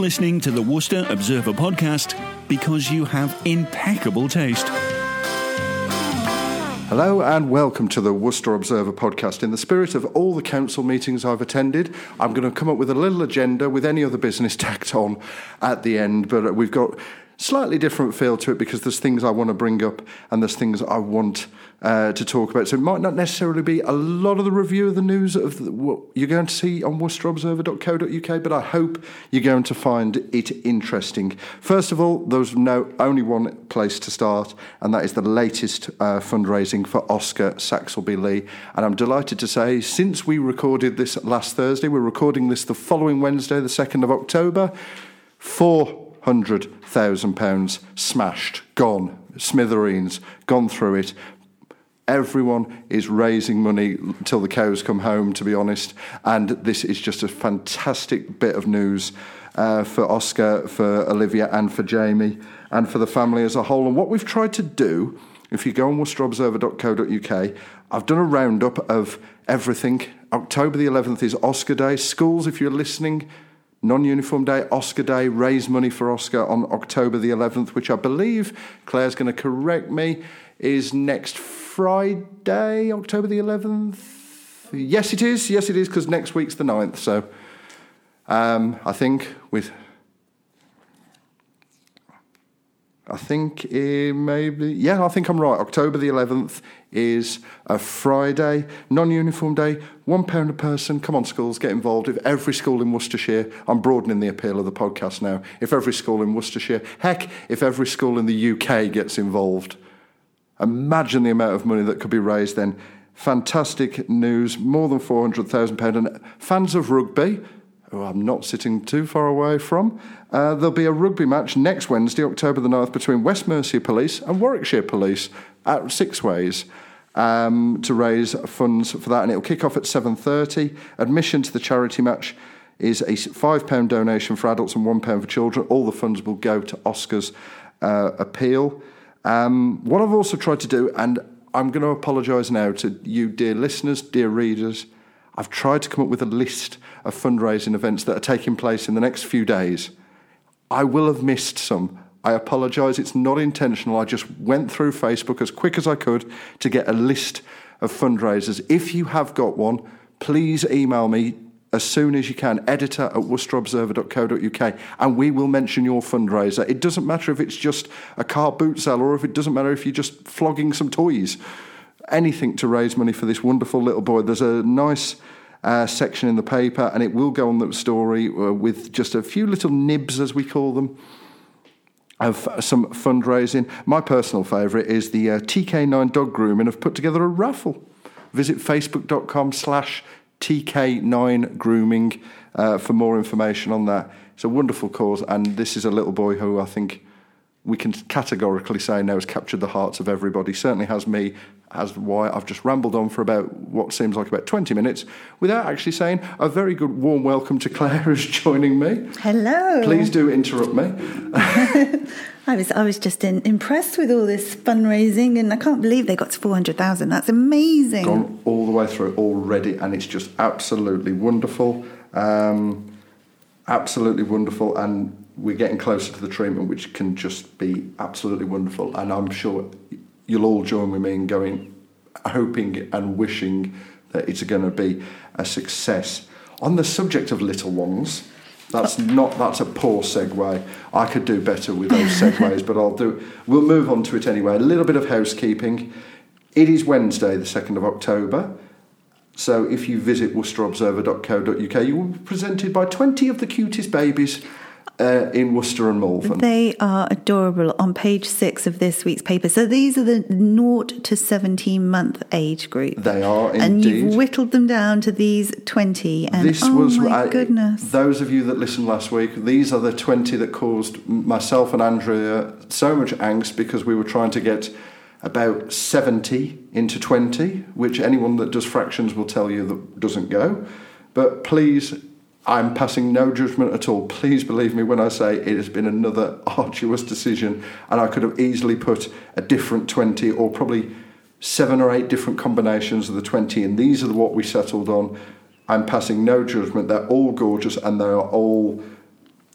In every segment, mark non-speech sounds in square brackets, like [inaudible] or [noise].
listening to the Worcester Observer podcast because you have impeccable taste. Hello and welcome to the Worcester Observer podcast. In the spirit of all the council meetings I've attended, I'm going to come up with a little agenda with any other business [laughs] tacked on at the end, but we've got slightly different feel to it because there's things I want to bring up and there's things I want uh, to talk about. So it might not necessarily be a lot of the review of the news of the, what you're going to see on worcesterobserver.co.uk, but I hope you're going to find it interesting. First of all, there's no only one place to start, and that is the latest uh, fundraising for Oscar Saxelby Lee. And I'm delighted to say, since we recorded this last Thursday, we're recording this the following Wednesday, the 2nd of October. Four hundred thousand pounds smashed, gone, smithereens, gone through it. Everyone is raising money until the cows come home, to be honest. And this is just a fantastic bit of news uh, for Oscar, for Olivia, and for Jamie, and for the family as a whole. And what we've tried to do, if you go on worcesterobserver.co.uk, I've done a roundup of everything. October the 11th is Oscar Day. Schools, if you're listening, non uniform day, Oscar Day, raise money for Oscar on October the 11th, which I believe, Claire's going to correct me, is next Friday, October the 11th. Yes, it is. Yes, it is, because next week's the 9th. So um, I think with I think maybe, yeah, I think I'm right. October the 11th is a Friday, non uniform day, one pound a person. Come on, schools, get involved. If every school in Worcestershire, I'm broadening the appeal of the podcast now. If every school in Worcestershire, heck, if every school in the UK gets involved, imagine the amount of money that could be raised then. Fantastic news, more than £400,000. And fans of rugby, who I'm not sitting too far away from, uh, there'll be a rugby match next Wednesday, October the 9th, between West Mercia Police and Warwickshire Police at Six Ways. Um, to raise funds for that, and it'll kick off at 7:30. Admission to the charity match is a five pound donation for adults and one pound for children. All the funds will go to Oscar's uh, appeal. Um, what I've also tried to do, and I'm going to apologise now to you, dear listeners, dear readers. I've tried to come up with a list of fundraising events that are taking place in the next few days. I will have missed some. I apologise, it's not intentional. I just went through Facebook as quick as I could to get a list of fundraisers. If you have got one, please email me as soon as you can, editor at worcesterobserver.co.uk, and we will mention your fundraiser. It doesn't matter if it's just a car boot sale or if it doesn't matter if you're just flogging some toys. Anything to raise money for this wonderful little boy. There's a nice uh, section in the paper, and it will go on the story uh, with just a few little nibs, as we call them, of some fundraising. My personal favourite is the uh, TK9 Dog Grooming I've put together a raffle. Visit facebook.com slash TK9 Grooming uh, for more information on that. It's a wonderful cause, and this is a little boy who I think we can categorically say now has captured the hearts of everybody. Certainly has me, as why I've just rambled on for about what seems like about 20 minutes without actually saying a very good warm welcome to Claire who's joining me. Hello. Please do interrupt me. [laughs] I was I was just in, impressed with all this fundraising and I can't believe they got to 400,000. That's amazing. Gone all the way through already and it's just absolutely wonderful. Um, absolutely wonderful and we're getting closer to the treatment, which can just be absolutely wonderful. And I'm sure you'll all join with me in going, hoping and wishing that it's going to be a success. On the subject of little ones, that's oh. not that's a poor segue. I could do better with those [laughs] segues, but I'll do. We'll move on to it anyway. A little bit of housekeeping. It is Wednesday, the second of October. So if you visit worcesterobserver.co.uk, you will be presented by 20 of the cutest babies uh, in Worcester and Malvern. They are adorable on page six of this week's paper. So these are the 0 to 17 month age group. They are indeed. and you've whittled them down to these 20. And this oh was my uh, goodness. Those of you that listened last week, these are the 20 that caused myself and Andrea so much angst because we were trying to get about 70 into 20, which anyone that does fractions will tell you that doesn't go. But please I'm passing no judgment at all. Please believe me when I say it has been another [laughs] arduous decision, and I could have easily put a different 20 or probably seven or eight different combinations of the 20, and these are what we settled on. I'm passing no judgment. They're all gorgeous and they are all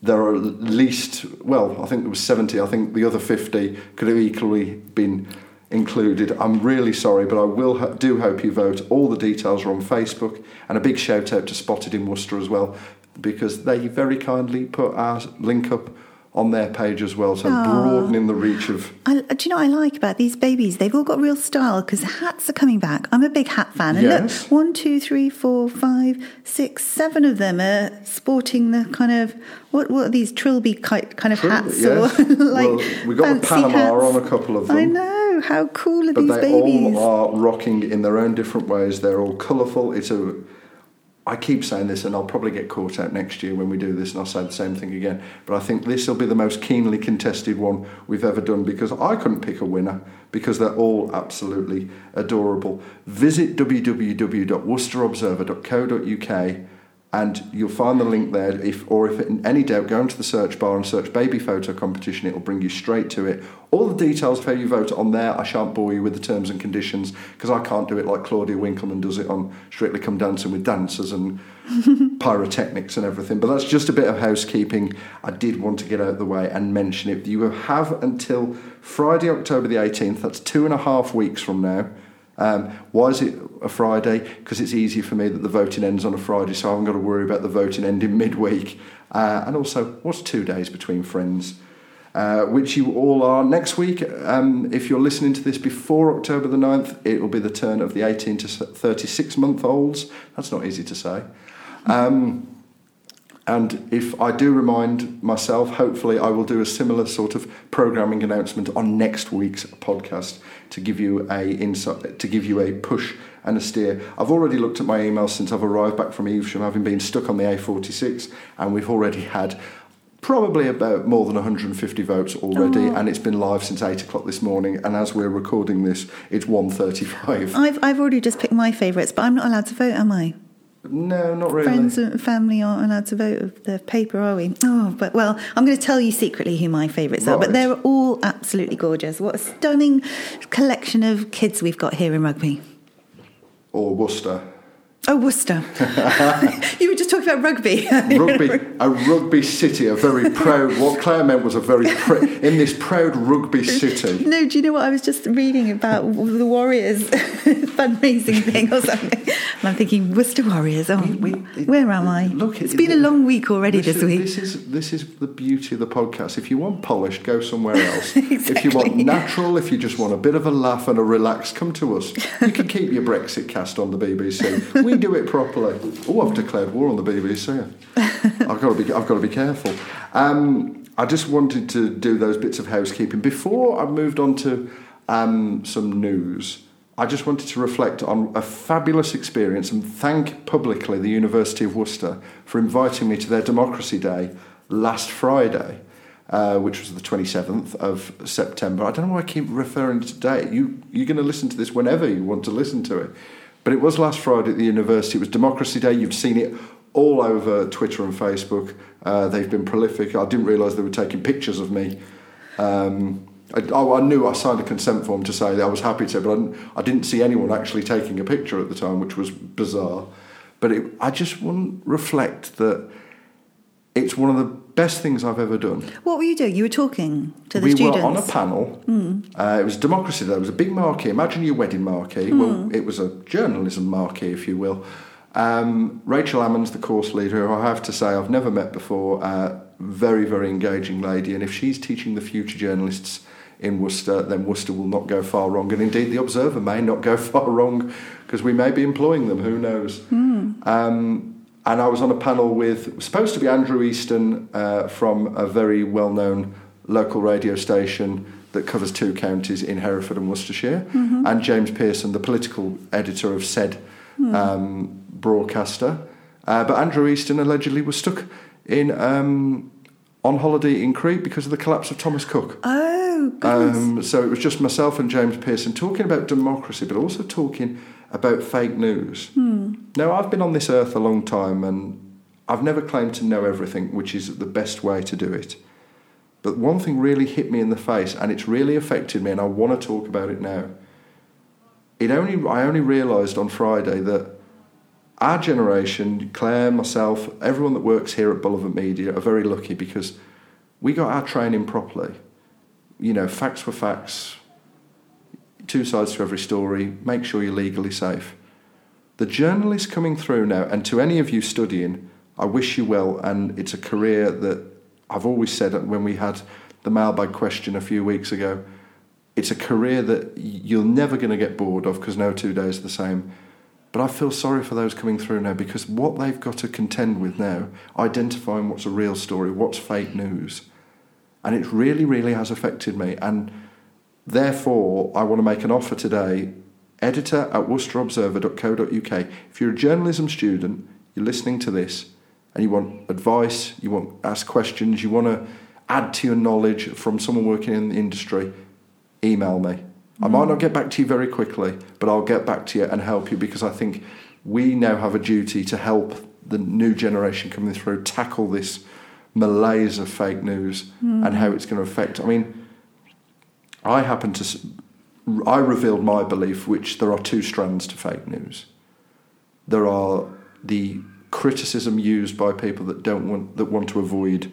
there are at least, well, I think there was 70. I think the other 50 could have equally been included. I'm really sorry, but I will ho- do hope you vote. All the details are on Facebook, and a big shout out to Spotted in Worcester as well, because they very kindly put our link up on their page as well, so Aw. broadening the reach of. I, uh, do you know what I like about these babies? They've all got real style because hats are coming back. I'm a big hat fan. And Yes. look, one, two, three, four, five, six, seven of them are sporting the kind of what? What are these trilby kind of hats yes. or [laughs] like well, we got the fancy Panama hats? on a couple of them. I know. How cool are but these they babies? all are rocking in their own different ways. They're all colourful. It's a. I keep saying this, and I'll probably get caught out next year when we do this, and I'll say the same thing again. But I think this will be the most keenly contested one we've ever done because I couldn't pick a winner because they're all absolutely adorable. Visit www.worcesterobserver.co.uk and you'll find the link there. If or if in any doubt, go into the search bar and search baby photo competition. It'll bring you straight to it. All the details of how you vote on there. I shan't bore you with the terms and conditions because I can't do it like Claudia Winkleman does it on Strictly Come Dancing with dancers and [laughs] pyrotechnics and everything. But that's just a bit of housekeeping. I did want to get out of the way and mention it. You have until Friday, October the 18th. That's two and a half weeks from now. Um, why is it a Friday? Because it's easier for me that the voting ends on a Friday, so I haven't got to worry about the voting ending [laughs] midweek. Uh, and also, what's two days between friends? Uh, which you all are. Next week, um, if you're listening to this before October the 9th, it will be the turn of the 18 to 36 month olds. That's not easy to say. Um, and if I do remind myself, hopefully I will do a similar sort of programming announcement on next week's podcast to give you a insight, to give you a push and a steer. I've already looked at my emails since I've arrived back from Evesham, having been stuck on the A46, and we've already had probably about more than 150 votes already, oh. and it's been live since eight o'clock this morning. And as we're recording this, it's 1:35. I've I've already just picked my favourites, but I'm not allowed to vote, am I? No, not really. Friends and family aren't allowed to vote of the paper, are we? Oh, but well, I'm going to tell you secretly who my favourites are. But they're all absolutely gorgeous. What a stunning collection of kids we've got here in rugby. Or Worcester. Oh, Worcester. [laughs] you were just talking about rugby. rugby, [laughs] a rugby city, a very proud. What Claire meant was a very pr- in this proud rugby city. No, do you know what I was just reading about the Warriors [laughs] fundraising thing or something? And I'm thinking Worcester Warriors. Oh, We- we- where am I? Look, it's it- been a long week already This this, is, week. This is this is the beauty of the podcast. If you want polished, go somewhere else. If you want natural, if you just want a bit of a laugh and a relax, come to us. You can keep your Brexit cast on the BBC. We do it properly. Oh, I've declared war on the BBC. [laughs] I've got to be I've got to be careful. Um, I just wanted to do those bits of housekeeping before I moved on to um, some news. I just wanted to reflect on a fabulous experience and thank publicly the University of Worcester for inviting me to their Democracy Day last Friday, uh, which was the 27th of September. I don't know why I keep referring to date. You, you're going to listen to this whenever you want to listen to it. But it was last Friday at the university. It was Democracy Day. You've seen it all over Twitter and Facebook. Uh, they've been prolific. I didn't realise they were taking pictures of me. Um, I, I knew I signed a consent form to say that I was happy to, but I didn't, I didn't see anyone actually taking a picture at the time, which was bizarre. But it, I just want to reflect that it's one of the best things I've ever done. What were you doing? You were talking to the we students. We were on a panel. Uh, it was democracy. There it was a big marquee. Imagine your wedding marquee. Well, it was a journalism marquee, if you will. Um, Rachel Ammons, the course leader, who I have to say I've never met before. Uh, very, very engaging lady. And if she's teaching the future journalists in Worcester, then Worcester will not go far wrong. And indeed, the Observer may not go [laughs] far wrong because we may be employing them. Who knows? Um, and I was on a panel with supposed to be Andrew Easton uh, from a very well-known local radio station that covers two counties in Hereford and Worcestershire, and James Pearson, the political editor of said um, broadcaster. Uh, but Andrew Easton allegedly was stuck in um, on holiday in Crete because of the collapse of Thomas Cook. Oh, goodness. Um, so it was just myself and James Pearson talking about democracy, but also talking about fake news. Hmm. Now, I've been on this earth a long time and I've never claimed to know everything, which is the best way to do it. But one thing really hit me in the face and it's really affected me, and I want to talk about it now. It only, I only realised on Friday that our generation, Claire, myself, everyone that works here at Bullivant Media are very lucky because we got our training properly. You know, facts were facts, two sides to every story, make sure you're legally safe. The journalists coming through now, and to any of you studying, I wish you well, and it's a career that I've always said when we had the mailbag question a few weeks ago, it's a career that you're never going to get bored of because no two days are the same. But I feel sorry for those coming through now because what they've got to contend with now, identifying what's a real story, what's fake news, and it really, really has affected me. And therefore, I want to make an offer today editor at worcesterobserver.co.uk. If you're a journalism student, you're listening to this, and you want advice, you want to ask questions, you want to add to your knowledge from someone working in the industry, email me. I might not get back to you very quickly, but I'll get back to you and help you because I think we now have a duty to help the new generation coming through tackle this malaise of fake news and how it's going to affect. I mean, I happen to, I revealed my belief, which there are two strands to fake news. There are the criticism used by people that don't want that want to avoid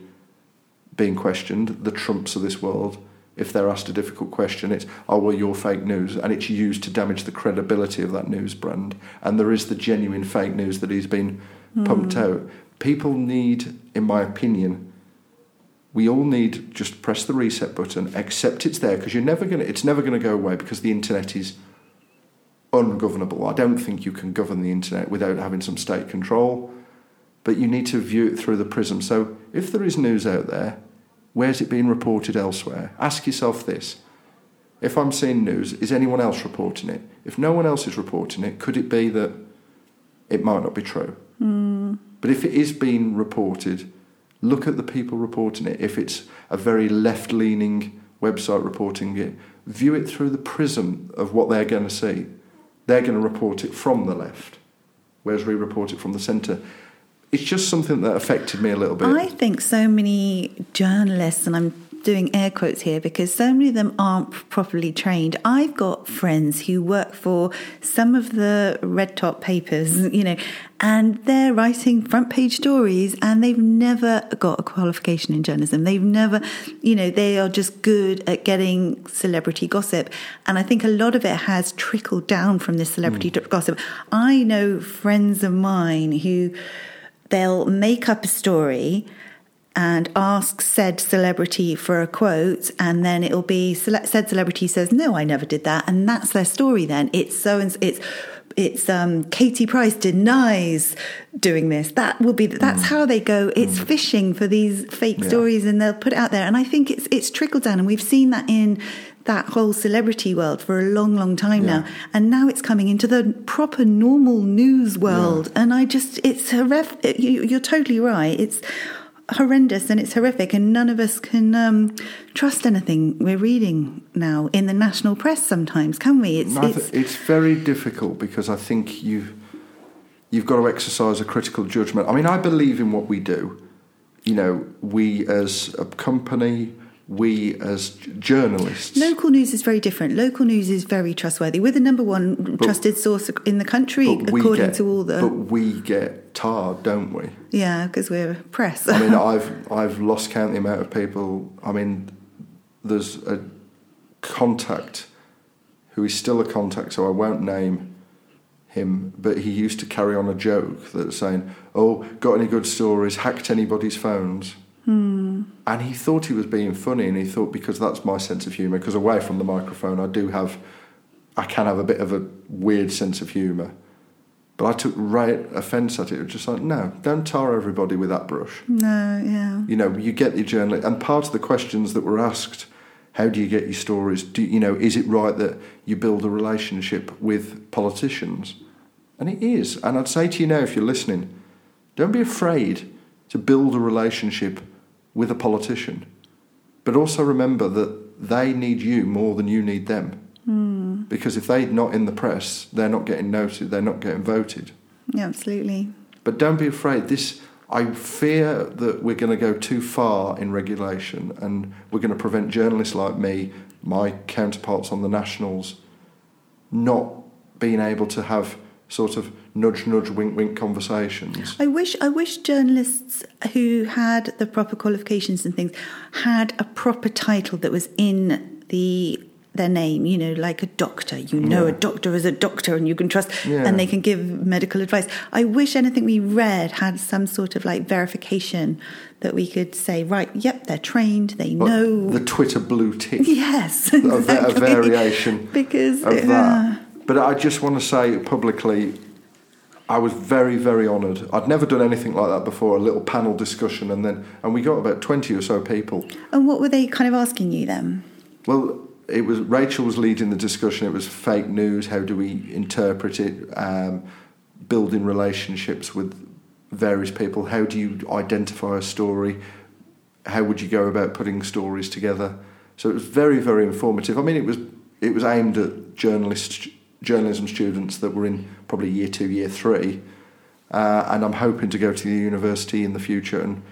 being questioned, the Trumps of this world. If they're asked a difficult question, it's, oh, well, you're fake news. And it's used to damage the credibility of that news brand. And there is the genuine fake news that he's being pumped hmm. out. People need, in my opinion, we all need just press the reset button, accept it's there because you're never gonna. It's never gonna go away because the internet is ungovernable. I don't think you can govern the internet without having some state control, but you need to view it through the prism. So if there is news out there, where's it being reported elsewhere? Ask yourself this. If I'm seeing news, is anyone else reporting it? If no one else is reporting it, could it be that it might not be true? Hmm. But if it is being reported, look at the people reporting it. If it's a very left leaning website reporting it, view it through the prism of what they're going to see. They're going to report it from the left, whereas we report it from the centre. It's just something that affected me a little bit. I think so many journalists, and I'm doing air quotes here because so many of them aren't properly trained. I've got friends who work for some of the red top papers, [laughs] you know, and they're writing front page stories and they've never got a qualification in journalism. They've never, you know, they are just good at getting celebrity gossip. And I think a lot of it has trickled down from this celebrity hmm. gossip. I know friends of mine who they'll make up a story and ask said celebrity for a quote and then it'll be said celebrity says no i never did that and that's their story then it's so and it's it's um, Katie Price denies doing this. That will be that's how they go. It's fishing for these fake Yeah. stories, and they'll put it out there. And I think it's it's trickled down, and we've seen that in that whole celebrity world for a long, long time Yeah. now. And now it's coming into the proper normal news world. And I just it's horrific. You, you're totally right. It's horrendous and it's horrific, and none of us can um, trust anything we're reading now in the national press. Sometimes, can we? It's, No, it's it's very difficult because I think you you've got to exercise a critical judgment. I mean, I believe in what we do. You know, we as a company, we as journalists. Local news is very different. Local news is very trustworthy. We're the number one trusted source in the country, according get- to all the. But we get tarred, don't we? yeah, because we're press. I mean, [laughs] I've I've lost count the amount of people. I mean, there's a contact who is still a contact, so I won't name him, but he used to carry on a joke that saying, "Oh, got any good stories? Hacked anybody's phones?" Hmm. And he thought he was being funny, and he thought because that's my sense of humour. Because away from the microphone, I do have, I can have a bit of a weird sense of humour. But I took right offence at it. It was just like, no, don't tar everybody with that brush. no, yeah. You know, you get the journalist, and part of the questions that were asked, how do you get your stories? Do you know, is it right that you build a relationship with politicians? And it is. And I'd say to you now, if you're listening, don't be afraid to build a relationship with a politician. But also remember that they need you more than you need them. Hmm. Because if they're not in the press, they're not getting noted, they're not getting voted. Yeah, absolutely. But don't be afraid. This, I fear that we're going to go too far in regulation, and we're going to prevent journalists like me, my counterparts on the nationals, not being able to have sort of nudge, nudge, wink, wink conversations. I wish I wish journalists who had the proper qualifications and things had a proper title that was in the their name, you know, like a doctor. You know, Yeah. a doctor is a doctor and you can trust, Yeah. and they can give medical advice. I wish anything we read had some sort of like verification that we could say, right, yep, they're trained, they know. the Twitter blue tick. [laughs] yes, a, a variation because of uh, that. But I just want to say publicly, I was very, very honoured. I'd never done anything like that before. A little panel discussion, and then and we got about twenty or so people. And what were they kind of asking you then? Well, it was Rachel was leading the discussion. It was fake news. How do we interpret it? Um, building relationships with various people. How do you identify a story? How would you go about putting stories together? So it was very, very informative. I mean, it was it was aimed at journalist journalism students that were in probably year two, year three, uh, and I'm hoping to go to the university in the future and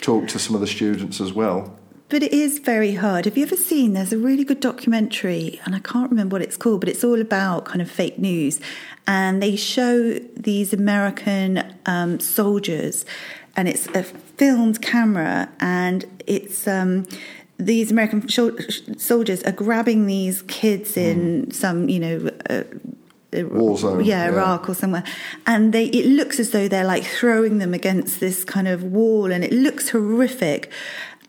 talk to some of the students as well. But it is very hard. Have you ever seen? There's a really good documentary, and I can't remember what it's called, but it's all about kind of fake news. And they show these American um, soldiers, and it's a filmed camera, and it's. Um, these American soldiers are grabbing these kids in some, you know, uh, War zone, yeah, yeah. Iraq or somewhere, and they it looks as though they're like throwing them against this kind of wall, and it looks horrific.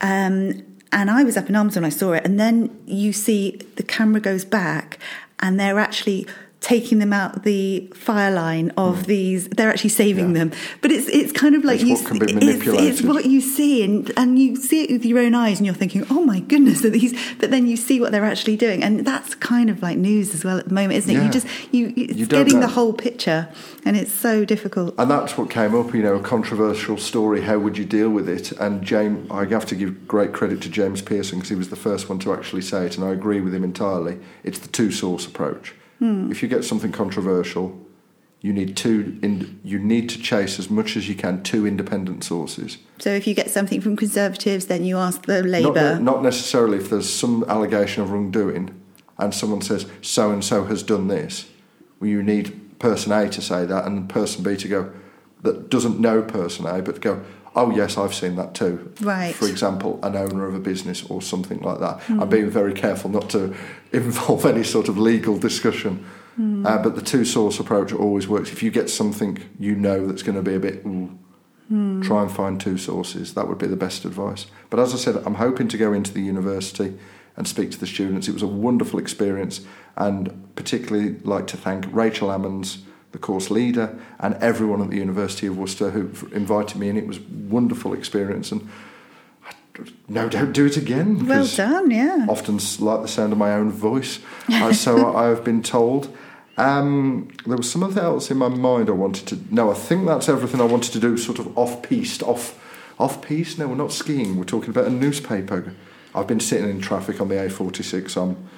Um, and I was up in arms when I saw it, and then you see the camera goes back, and they're actually taking them out the fire line of hmm. these. They're actually saving. Yeah. them, but it's it's kind of like It's you. what can be it's, it's what you see, and and you see it with your own eyes, and you're thinking, oh my goodness, are these? But then you see what they're actually doing, and that's kind of like news as well at the moment, isn't it? Yeah. You just you it's You getting know. the whole picture, and it's so difficult. And that's what came up, you know, a controversial story. How would you deal with it? And James, I have to give great credit to James Pearson because he was the first one to actually say it, and I agree with him entirely. It's the two source approach. Hmm. If you get something controversial, you need two. In, you need to chase as much as you can two independent sources. So if you get something from Conservatives, then you ask the Not, Labour. ne- not necessarily if there's some allegation of wrongdoing and someone says so and so has done this. Well, you need person A to say that and person B to go that doesn't know person A but go, oh yes, I've seen that too. Right. For example, an owner of a business or something like that. Hmm. I'm being very careful not to [laughs] involve any sort of legal discussion. Hmm. Uh, but the two source approach always works. If you get something you know that's going to be a bit, ooh, hmm. try and find two sources. That would be the best advice. But as I said, I'm hoping to go into the university and speak to the students. It was a wonderful experience, and particularly like to thank Rachel Ammons, the course leader, and everyone at the University of Worcester who invited me, and it was a wonderful experience. And I no doubt do it again. well done, yeah. Often like the sound of my own voice, uh, so I have been told. Um, there was something else in my mind I wanted to. No, I think that's everything I wanted to do. Sort of off piste, off off piste. No, we're not skiing. We're talking about a newspaper. I've been sitting in traffic on the A46. I'm.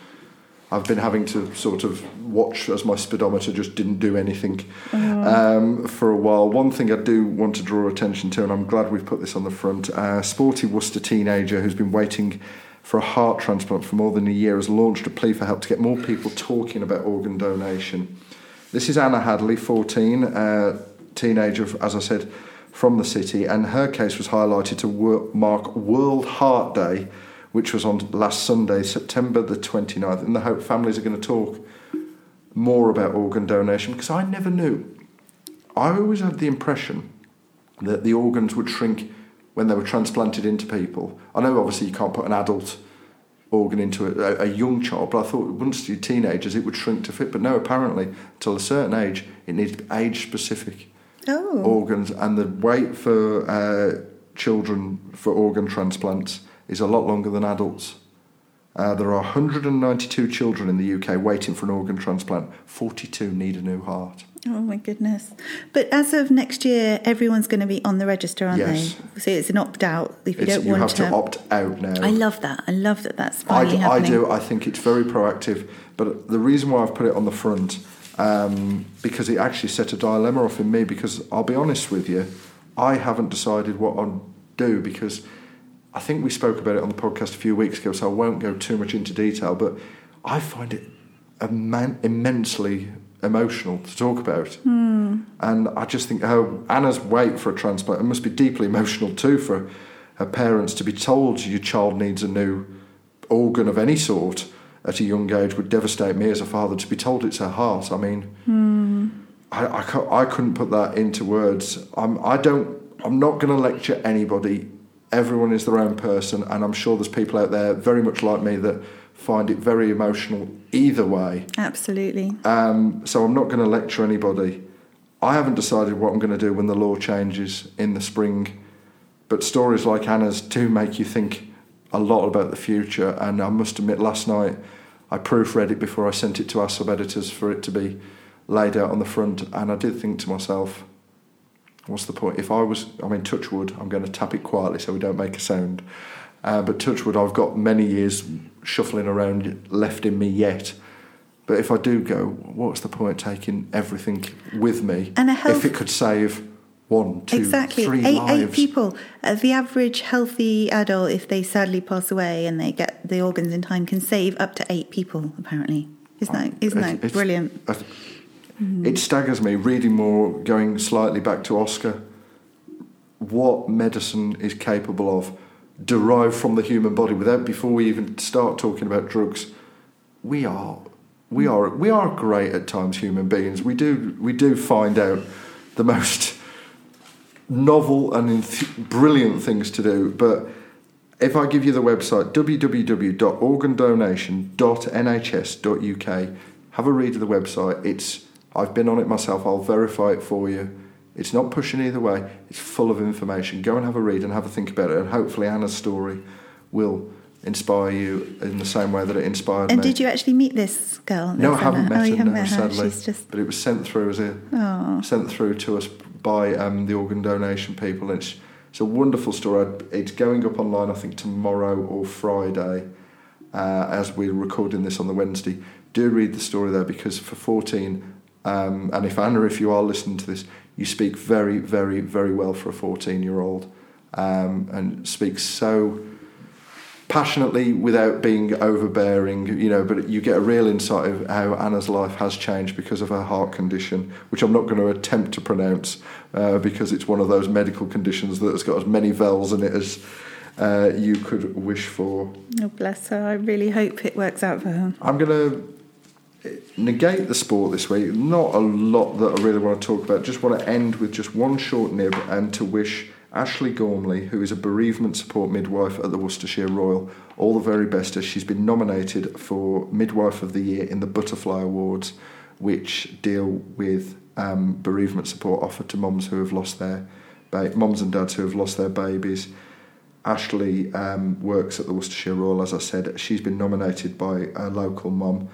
I've been having to sort of watch as my speedometer just didn't do anything um, for a while. One thing I do want to draw attention to, and I'm glad we've put this on the front, a sporty Worcester teenager who's been waiting for a heart transplant for more than a year has launched a plea for help to get more people talking about organ donation. This is Anna Hadley, 14, uh, teenager, as I said, from the city, and her case was highlighted to mark World Heart Day, which was on last Sunday, September the 29th. And the hope families are going to talk more about organ donation because I never knew. I always had the impression that the organs would shrink when they were transplanted into people. I know obviously you can't put an adult organ into a, a young child, but I thought once you're teenagers it would shrink to fit. But no, apparently, till a certain age, it needs age specific Oh, organs, and the wait for uh, children for organ transplants is a lot longer than adults. Uh, there are 192 children in the UK waiting for an organ transplant. 42 need a new heart. oh my goodness! But as of next year, everyone's going to be on the register, aren't Yes. they? So it's an opt-out if you It's- don't you want have to opt out now. I love that. I love that. That's I, finally I happening. do. I think it's very proactive. But the reason why I've put it on the front, um, because it actually set a dilemma off in me. Because I'll be honest with you, I haven't decided what I'll do because I think we spoke about it on the podcast a few weeks ago, so I won't go too much into detail. But I find it immen- immensely emotional to talk about. Hmm. And I just think how Anna's wait for a transplant it must be deeply emotional too for her parents to be told your child needs a new organ of any sort at a young age would devastate me as a father. To be told it's her heart, I mean, hmm. I, I, I couldn't put that into words. I'm, I don't. I'm not going to lecture anybody. Everyone is their own person, and I'm sure there's people out there very much like me that find it very emotional either way. Absolutely. Um, so I'm not going to lecture anybody. I haven't decided what I'm going to do when the law changes in the spring, but stories like Anna's do make you think a lot about the future. And I must admit, last night I proofread it before I sent it to our sub editors for it to be laid out on the front, and I did think to myself, what's the point? If I was, I mean, touchwood, I'm going to tap it quietly so we don't make a sound. Uh, but touchwood, I've got many years shuffling around left in me yet. But if I do go, what's the point taking everything with me And a health- if it could save one, two, exactly. three eight, lives? eight people. Uh, the average healthy adult, if they sadly pass away and they get the organs in time, can save up to eight people. Apparently, isn't that isn't that it's- brilliant? Th- It staggers me reading more, going slightly back to Oscar, what medicine is capable of derived from the human body without before we even start talking about drugs. We are we mm-hmm. are we are great at times human beings. We do we do find out the most novel and enth- brilliant things to do, but if I give you the website www.organdonation.nhs.uk, have a read of the website. It's I've been on it myself. I'll verify it for you. It's not pushing either way. It's full of information. Go and have a read and have a think about it. And hopefully Anna's story will inspire you in the same way that it inspired And me. And did you actually meet this girl? No, I haven't met oh, her. haven't no, met her. sadly. She's just But it was sent through as a oh, sent through to us by um, the organ donation people. It's it's a wonderful story. It's going up online, I think, tomorrow or Friday, uh, as we're recording this on the Wednesday. Do read the story there because for 14, um, and if Anna, if you are listening to this, you speak very, very, very well for a 14 year old um, and speak so passionately without being overbearing, you know, but you get a real insight of how Anna's life has changed because of her heart condition, which I'm not going to attempt to pronounce uh, because it's one of those medical conditions that has got as many vowels in it as uh, you could wish for. oh, bless her. I really hope it works out for her. I'm going to negate the sport this week. Not a lot that I really want to talk about. Just want to end with just one short nib and to wish Ashlea Gormley, who is a bereavement support midwife at the Worcestershire Royal, all the very best as she's been nominated for Midwife of the Year in the Butterfly Awards, which deal with um, bereavement support offered to mums who have lost their ba- mums and dads who have lost their babies. Ashlea um, works at the Worcestershire Royal, as I said. She's been nominated by a local mum.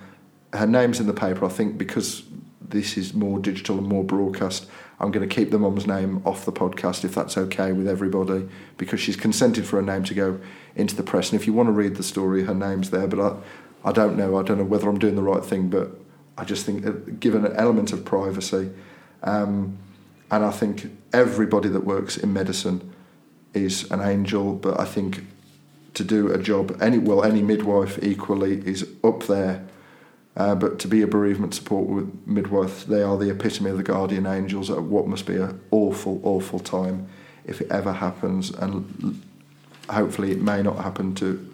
Her name's in the paper, I think, because this is more digital and more broadcast. I'm going to keep the mum's name off the podcast if that's okay with everybody, because she's consented for her name to go into the press. And if you want to read the story, her name's there. But I, I don't know. I don't know whether I'm doing the right thing, but I just think, uh, given an element of privacy, um, and I think everybody that works in medicine is an angel, but I think to do a job, any well, any midwife equally is up there. Uh, but to be a bereavement support with midwife, they are the epitome of the guardian angels at what must be an awful, awful time if it ever happens, and hopefully it may not happen to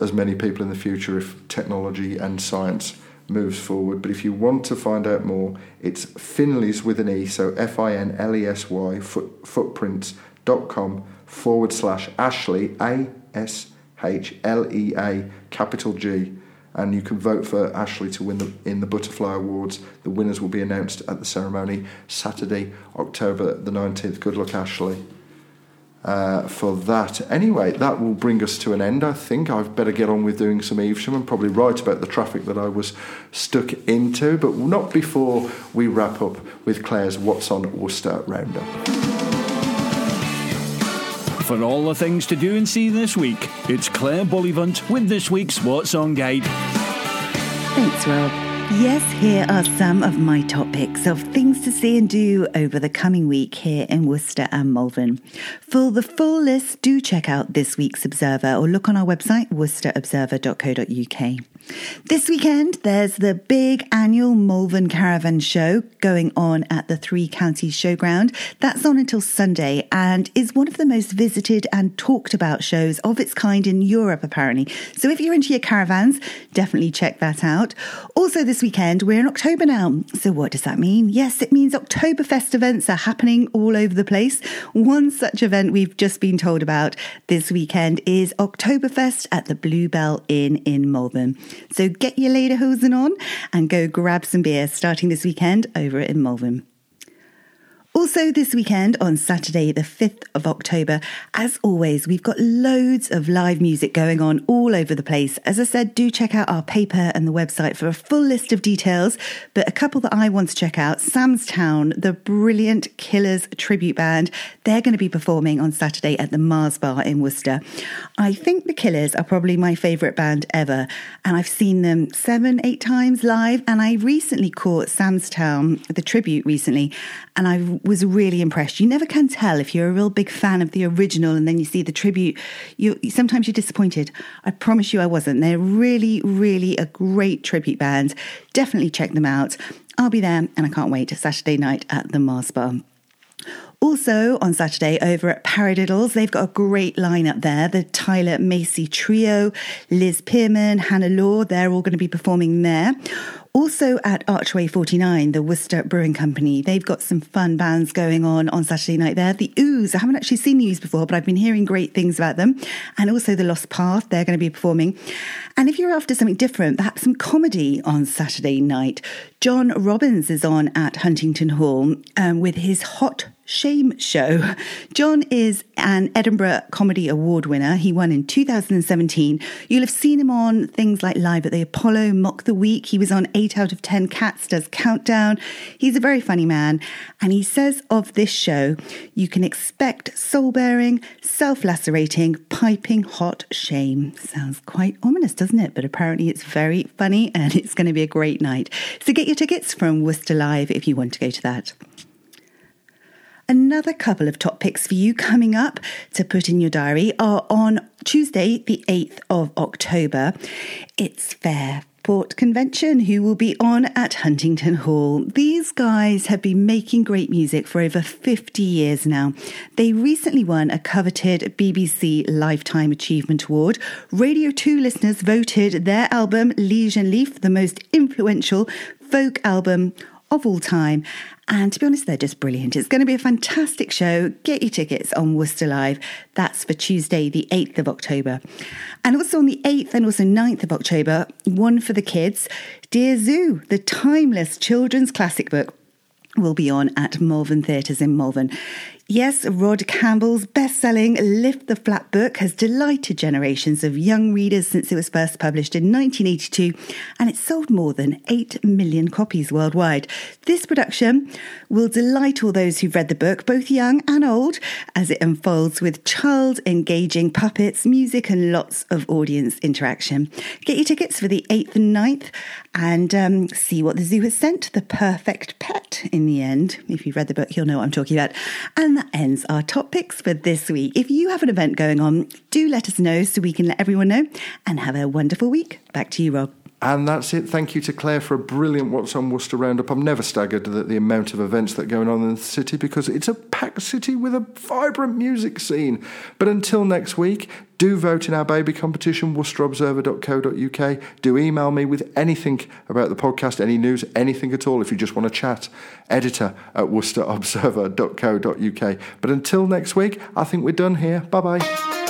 as many people in the future if technology and science moves forward. But if you want to find out more, it's Finleys with an E, so F I N L E S Y, foot, footprints.com forward slash Ashlea, A S H L E A, capital G. And you can vote for Ashlea to win the, in the Butterfly Awards. The winners will be announced at the ceremony Saturday, October the 19th. Good luck, Ashlea uh, for that. Anyway, that will bring us to an end. I think I've better get on with doing some Evesham and probably write about the traffic that I was stuck into, but not before we wrap up with Claire's What's on Worcester Roundup. For all the things to do and see this week, it's Claire Bullivant with this week's What's On Guide. Thanks, Rob. Yes, here are some of my top picks of things to see and do over the coming week here in Worcester and Malvern. For the full list, do check out this week's Observer or look on our website, worcesterobserver.co.uk. This weekend, there's the big annual Malvern Caravan Show going on at the Three Counties Showground. That's on until Sunday and is one of the most visited and talked about shows of its kind in Europe, apparently. So if you're into your caravans, definitely check that out. Also, this weekend, we're in October now. So what does that mean? Yes, it means Oktoberfest events are happening all over the place. One such event we've just been told about this weekend is Oktoberfest at the Bluebell Inn in Malvern. So get your lederhosen on and go grab some beer starting this weekend over in Malvern. Also, this weekend on Saturday, the 5th of October, as always, we've got loads of live music going on all over the place. As I said, do check out our paper and the website for a full list of details. But a couple that I want to check out Sam's Town, the brilliant Killers tribute band, they're going to be performing on Saturday at the Mars Bar in Worcester. I think the Killers are probably my favourite band ever, and I've seen them seven, eight times live. And I recently caught Sam's Town, the tribute recently, and I was really impressed. You never can tell if you're a real big fan of the original and then you see the tribute. You sometimes you're disappointed. I promise you, I wasn't. They're really, really a great tribute band. Definitely check them out. I'll be there, and I can't wait. Saturday night at the Mars Bar. Also on Saturday over at Paradiddles, they've got a great lineup there. The Tyler Macy Trio, Liz Pearman, Hannah Law, they're all going to be performing there. Also at Archway 49, the Worcester Brewing Company, they've got some fun bands going on on Saturday night there. The Ooze, I haven't actually seen the Ooze before, but I've been hearing great things about them. And also the Lost Path, they're going to be performing. And if you're after something different, perhaps some comedy on Saturday night, John Robbins is on at Huntingdon Hall um, with his Hot Shame Show. John is an Edinburgh Comedy Award winner. He won in 2017. You'll have seen him on things like Live at the Apollo, Mock the Week. He was on 8 out of 10 Cats Does Countdown. He's a very funny man. And he says of this show, you can expect soul bearing, self lacerating, piping hot shame. Sounds quite ominous, doesn't it? But apparently it's very funny and [laughs] it's going to be a great night. So get your tickets from Worcester Live if you want to go to that. Another couple of top picks for you coming up to put in your diary are on Tuesday, the 8th of October. It's Fairport Convention, who will be on at Huntingdon Hall. These guys have been making great music for over 50 years now. They recently won a coveted BBC Lifetime Achievement Award. Radio 2 listeners voted their album, and Lief, the most influential folk album of all time. And to be honest, they're just brilliant. It's going to be a fantastic show. Get your tickets on Worcester Live. That's for Tuesday, the 8th of October. And also on the 8th and also 9th of October, one for the kids Dear Zoo, the timeless children's classic book will be on at Malvern Theatres in Malvern. Yes, Rod Campbell's best selling Lift the Flap book has delighted generations of young readers since it was first published in 1982, and it's sold more than 8 million copies worldwide. This production will delight all those who've read the book, both young and old, as it unfolds with child engaging puppets, music, and lots of audience interaction. Get your tickets for the 8th and 9th and um, see what the zoo has sent the perfect pet in the end. If you've read the book, you'll know what I'm talking about. That ends our top picks for this week. If you have an event going on, do let us know so we can let everyone know and have a wonderful week. Back to you, Rob. And that's it. Thank you to Claire for a brilliant What's on Worcester Roundup. I'm never staggered at the amount of events that are going on in the city because it's a packed city with a vibrant music scene. But until next week, do vote in our baby competition, worcesterobserver.co.uk. Do email me with anything about the podcast, any news, anything at all if you just want to chat. Editor at worcesterobserver.co.uk. But until next week, I think we're done here. Bye bye.